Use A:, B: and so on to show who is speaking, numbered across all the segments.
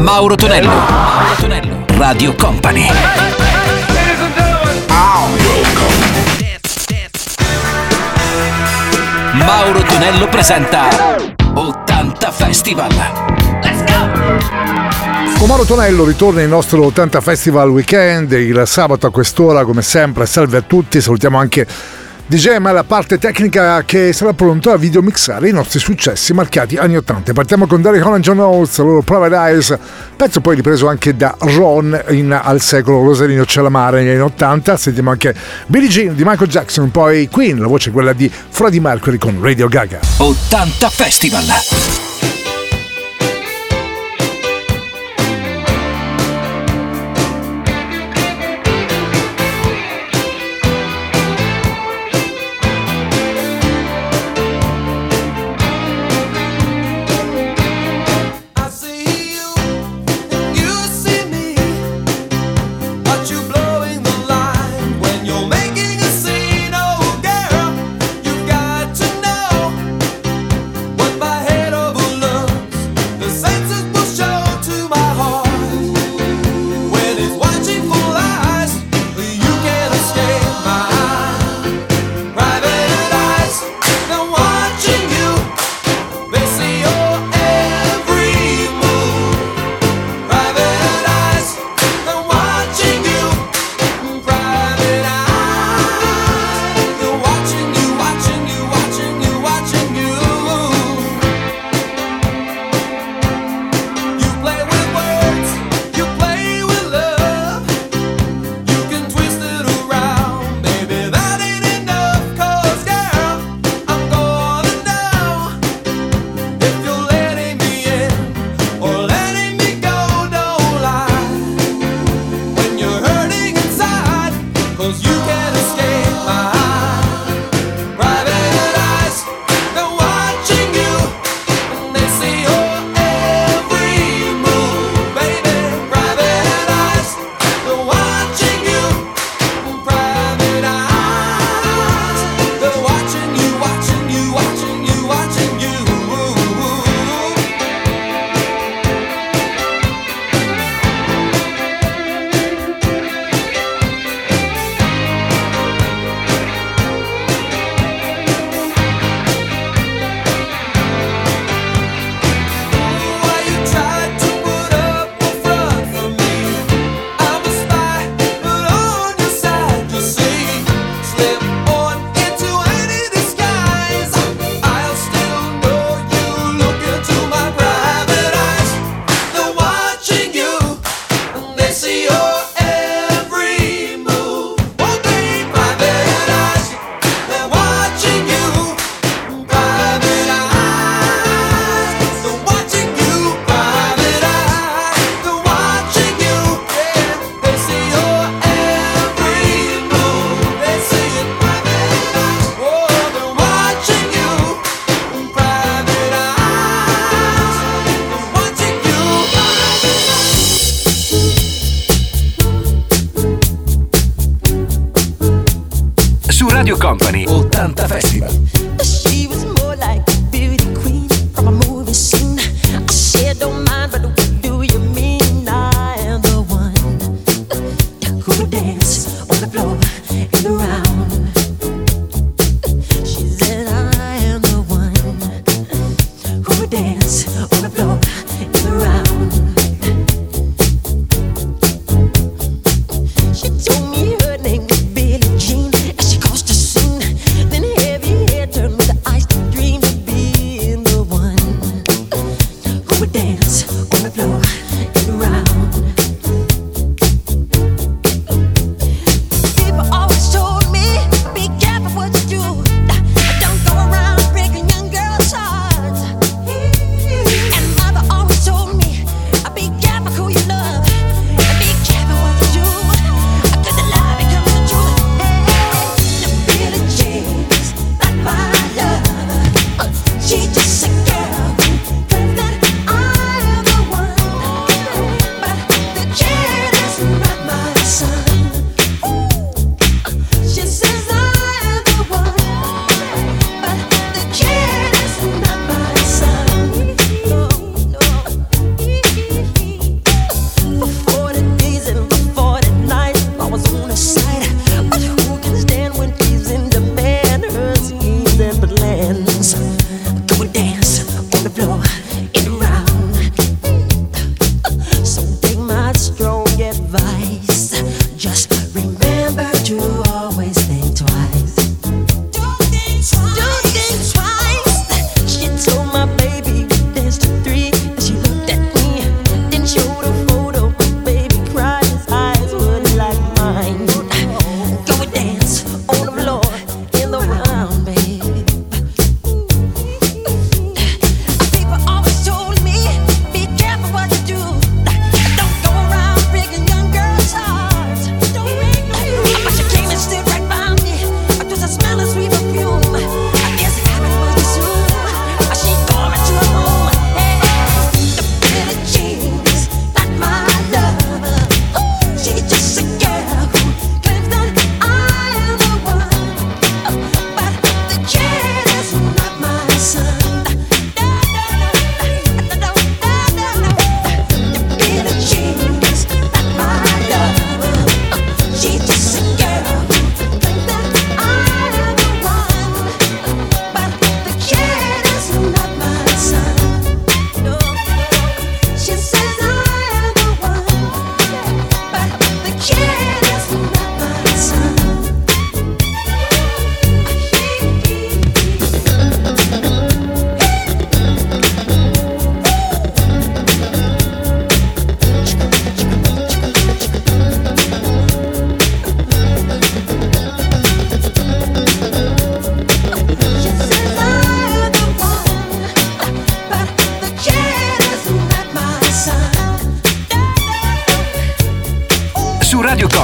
A: Mauro Tonello. Mauro Tonello. Radio Company. Mauro Tonello presenta 80 Festival. Let's
B: go! Con Tonello ritorna il nostro 80 Festival Weekend il sabato a quest'ora come sempre. Salve a tutti, salutiamo anche DJ ma la parte tecnica che sarà pronta a videomixare i nostri successi marchiati anni 80. Partiamo con Derek Holland John Oates, la loro Eyes, pezzo poi ripreso anche da Ron in Al secolo Rosarino Celamare negli anni 80. Sentiamo anche Billie Jean di Michael Jackson, poi Queen, la voce quella di Freddie Mercury con Radio Gaga.
A: 80 Festival!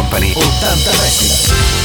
C: Company 80 Festival.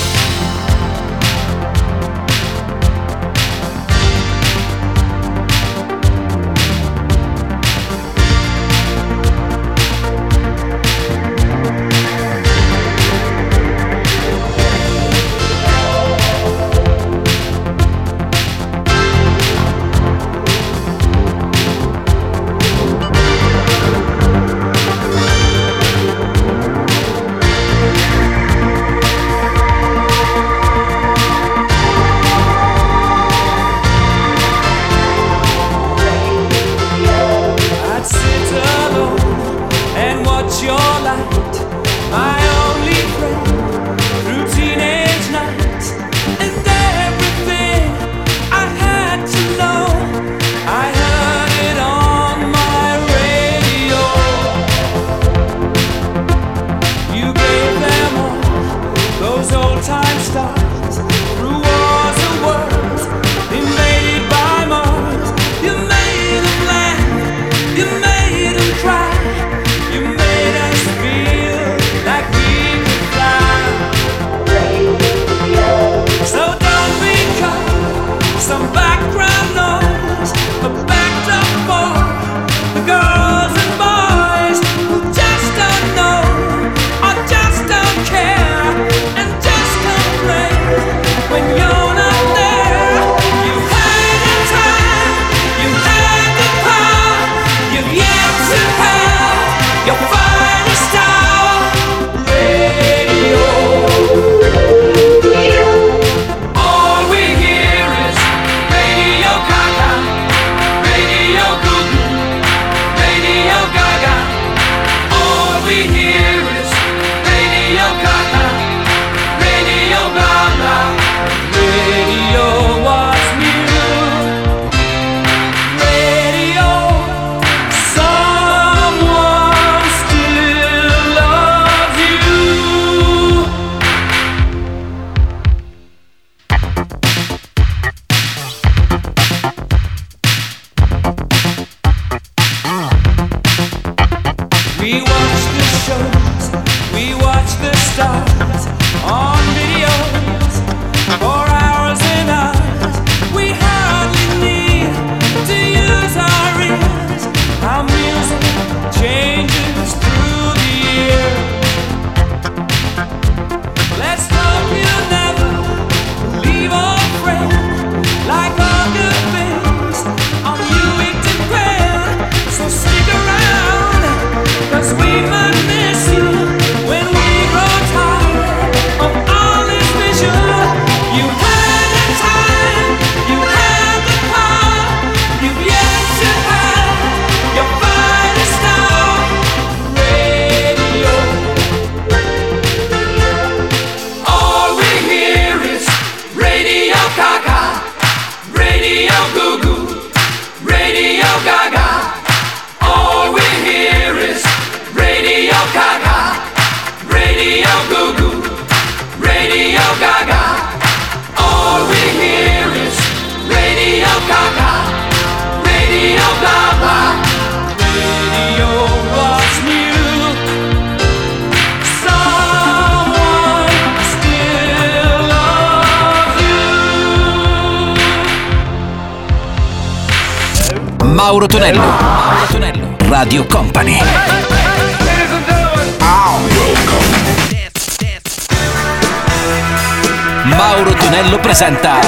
C: Mauro Tonello presenta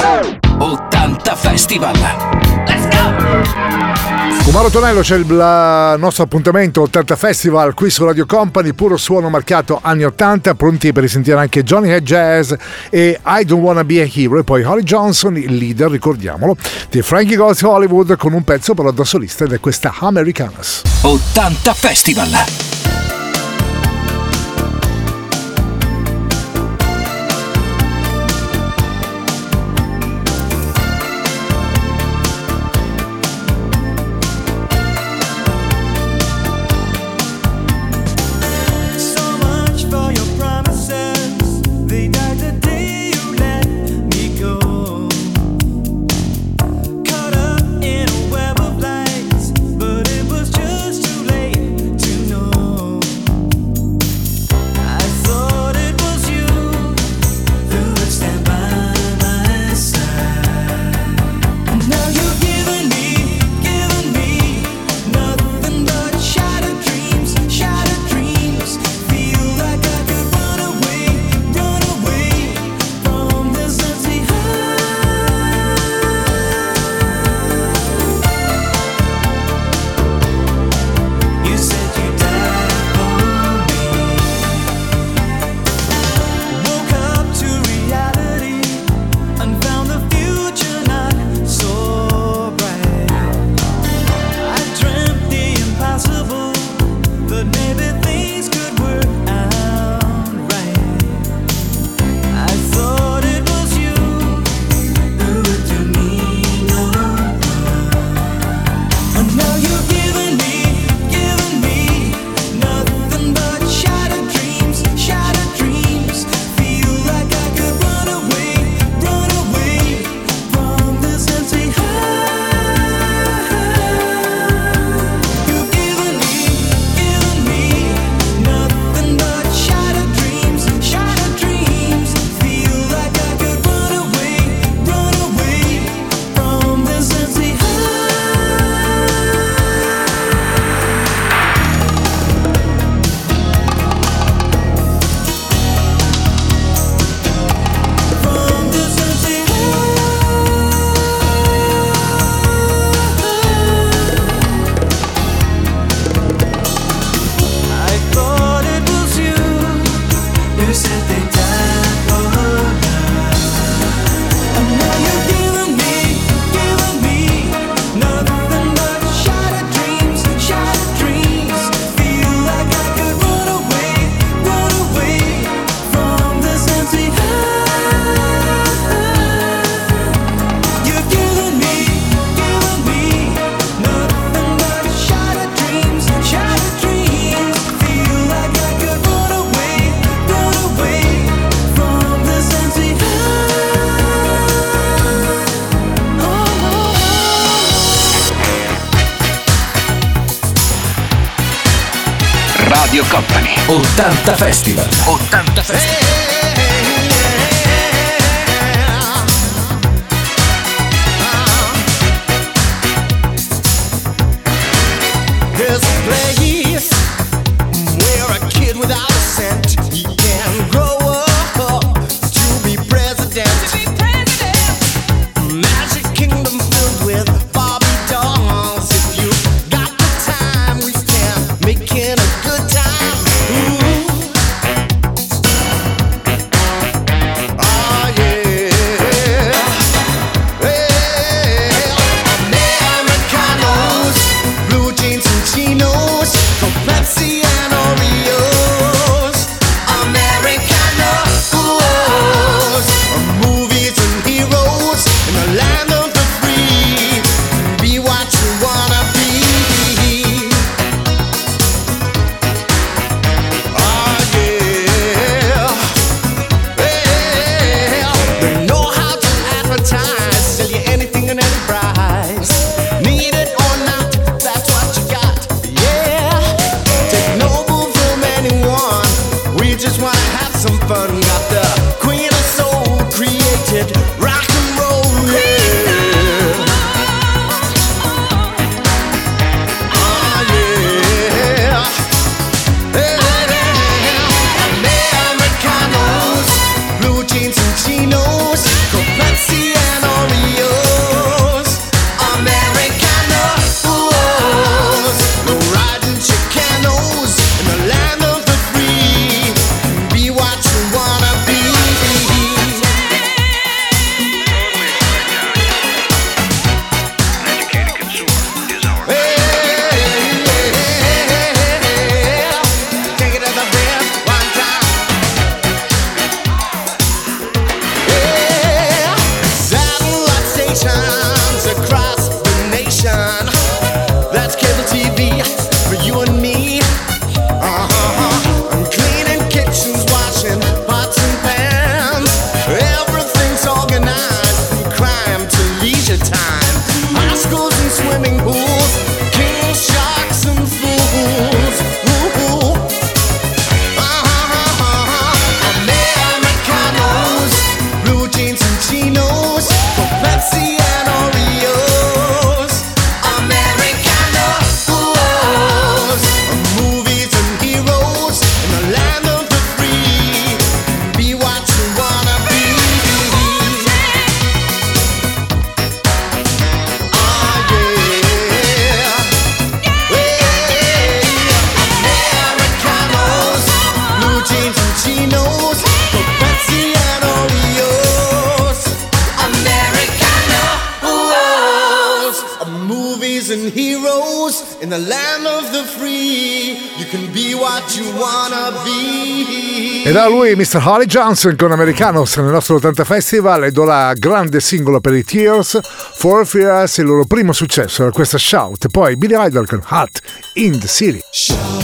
C: 80 Festival. Let's go!
B: Con Mauro Tonello c'è il nostro appuntamento 80 Festival qui su Radio Company, puro suono marcato anni 80, pronti per risentire anche Johnny Head Jazz e I Don't Wanna Be a Hero e poi Holly Johnson, il leader, ricordiamolo, di Frankie Goes Hollywood con un pezzo però da solista ed è questa Americanas.
C: 80 Festival!
D: Festival. 80
C: Mr. Holly Johnson con Americanos nel nostro 80 Festival e do la grande singolo per i Tears for Fears, il loro primo successo era questa Shout poi Billy Idol con Hot in the City. Shout.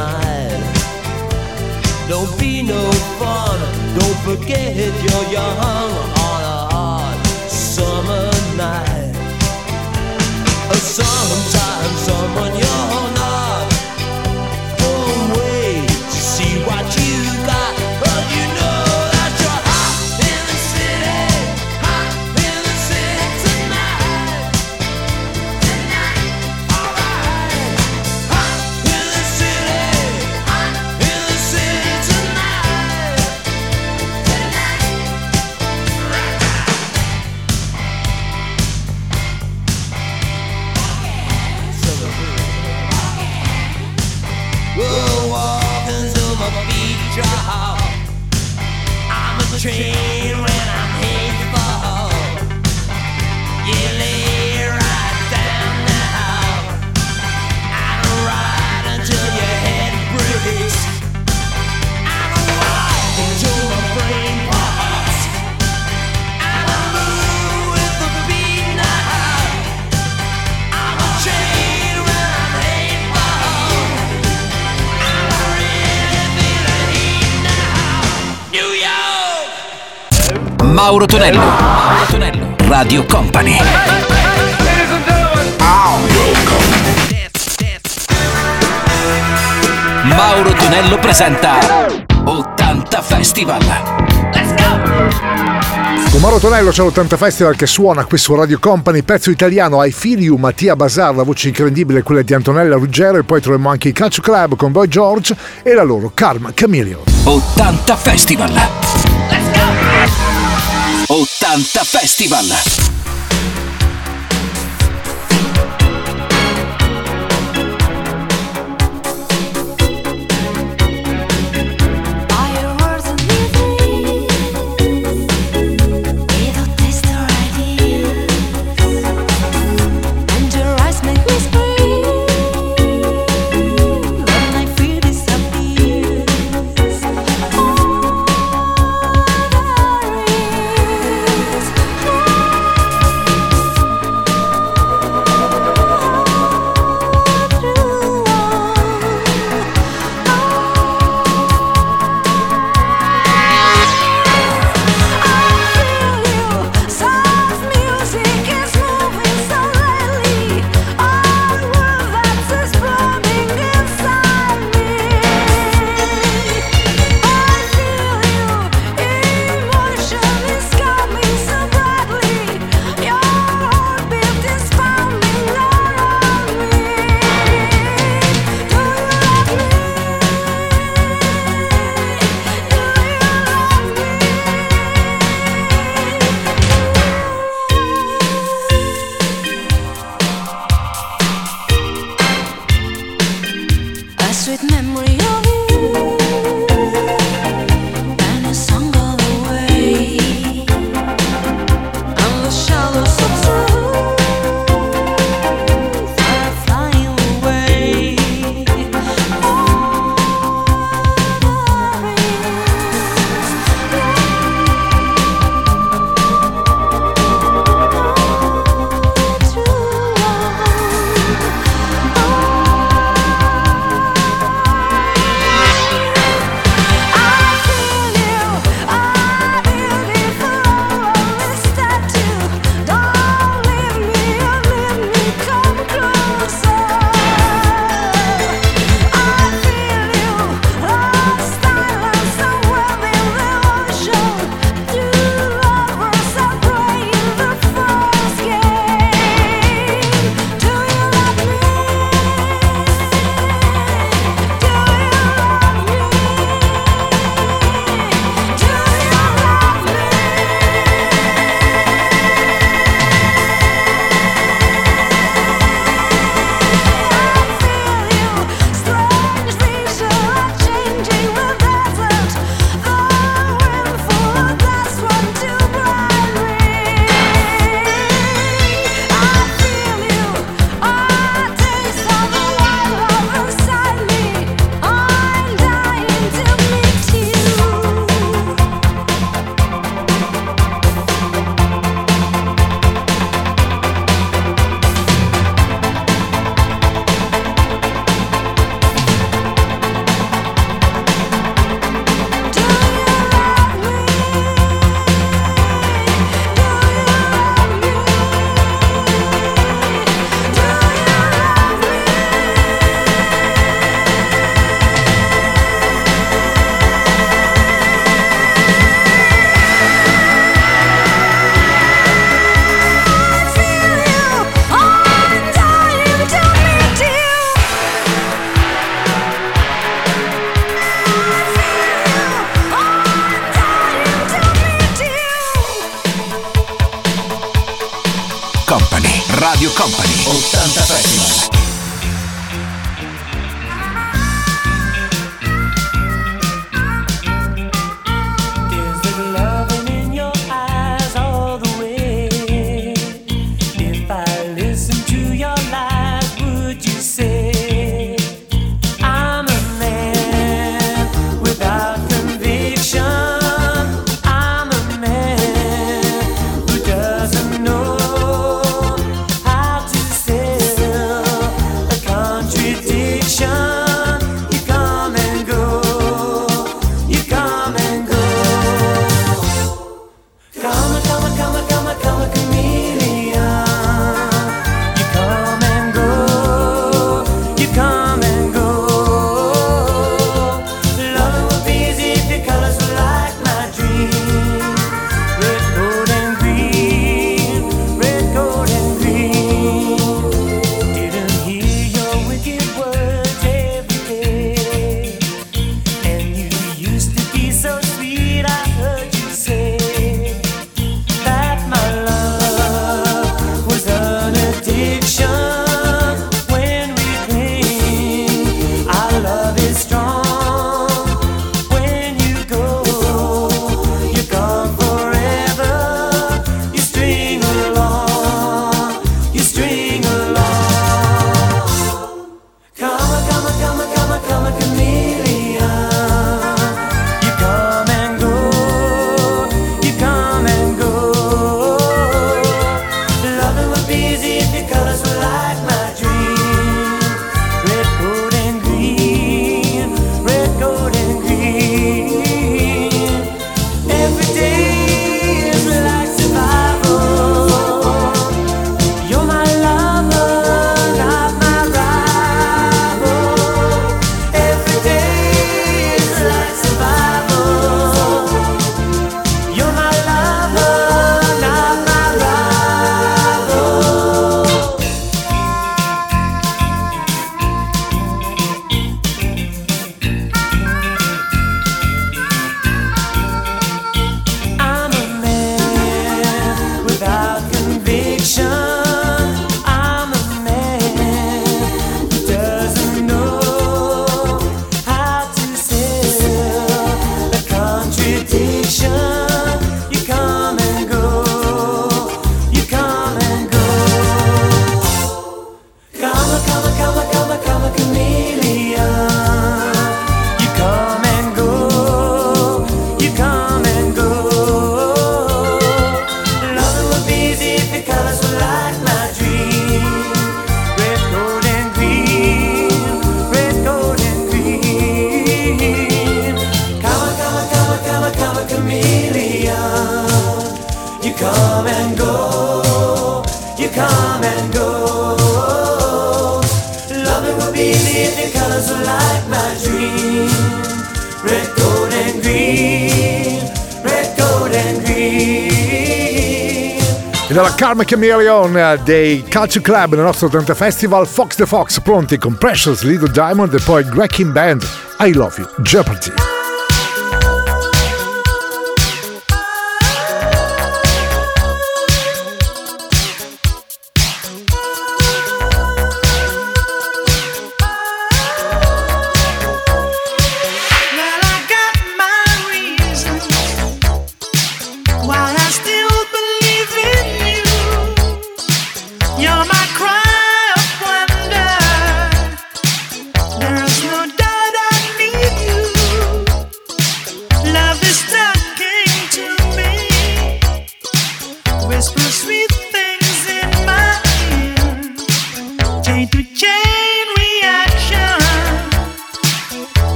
E: Night. Don't be no fun, don't forget you're young on a hot summer night. Sometimes someone you're Mauro Tonello. Mauro Tonello. Radio Company. Mauro Tonello presenta 80 Festival.
B: Con Mauro Tonello c'è l'80 Festival che suona qui su Radio Company, pezzo italiano I Feel You, Mattia Bazar, la voce incredibile quella di Antonella Ruggero e poi troviamo anche i Calcio Club con Boy George e la loro Karma Chameleon.
E: 80 Festival. 80 Festival. Company 80 Festival
B: Carmen Chameleon dei Culture Club nel nostro 80 Festival, Fox the Fox pronti con Precious Little Diamond e poi Wrecking Band, I Love You, Jeopardy.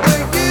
F: We.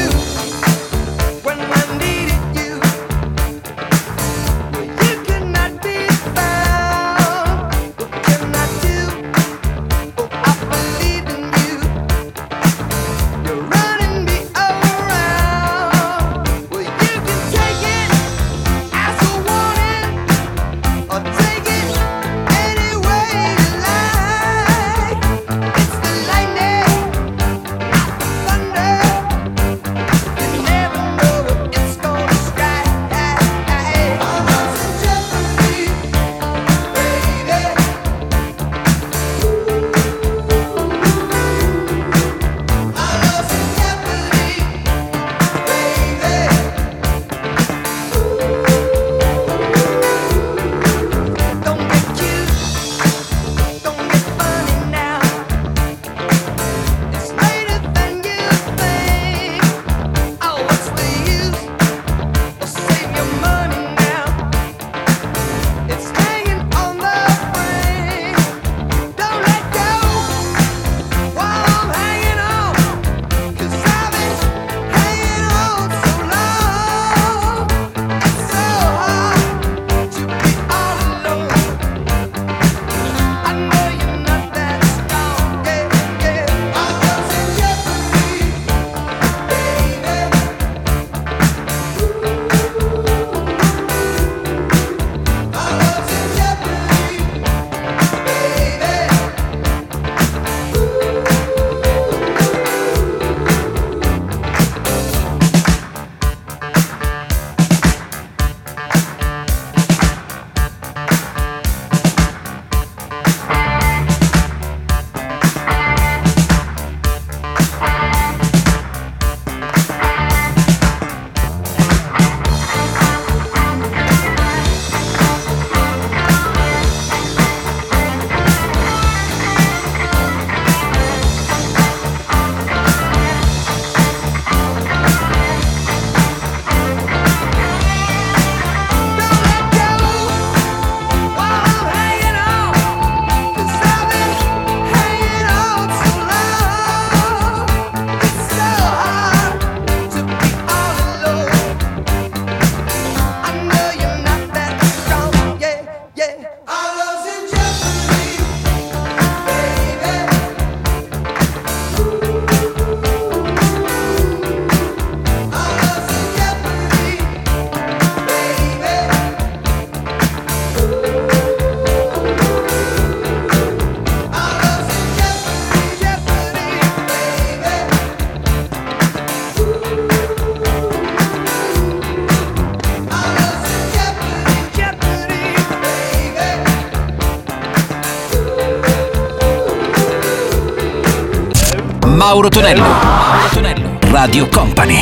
E: Mauro Tonello. Mauro Tonello. Radio Company.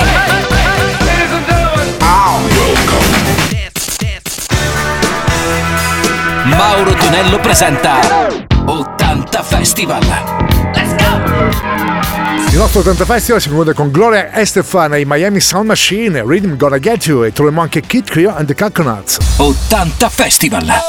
E: Mauro Tonello presenta 80 Festival. Let's go!
B: Il nostro 80 Festival si conclude con Gloria Estefan e Miami Sound Machine, Rhythm Gonna Get You e troviamo anche Kid Creole and the Coconuts.
E: 80 Festival.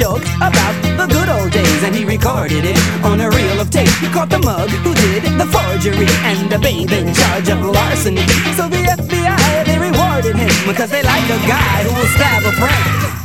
A: joke about the good old days, and he recorded it on a reel of tape. He caught the mug who did the forgery and the babe in charge of larceny. So the FBI they rewarded him because they like a guy who will stab a friend.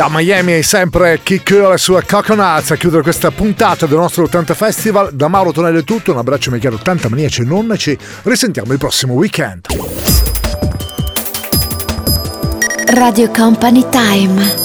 B: Da Miami è sempre Kid Curl su Coconuts a chiudere questa puntata del nostro 80 Festival. Da Mauro Tonello è tutto, un abbraccio mio caro, tanta maniaci e nonna, ci risentiamo il prossimo weekend.
G: Radio Company Time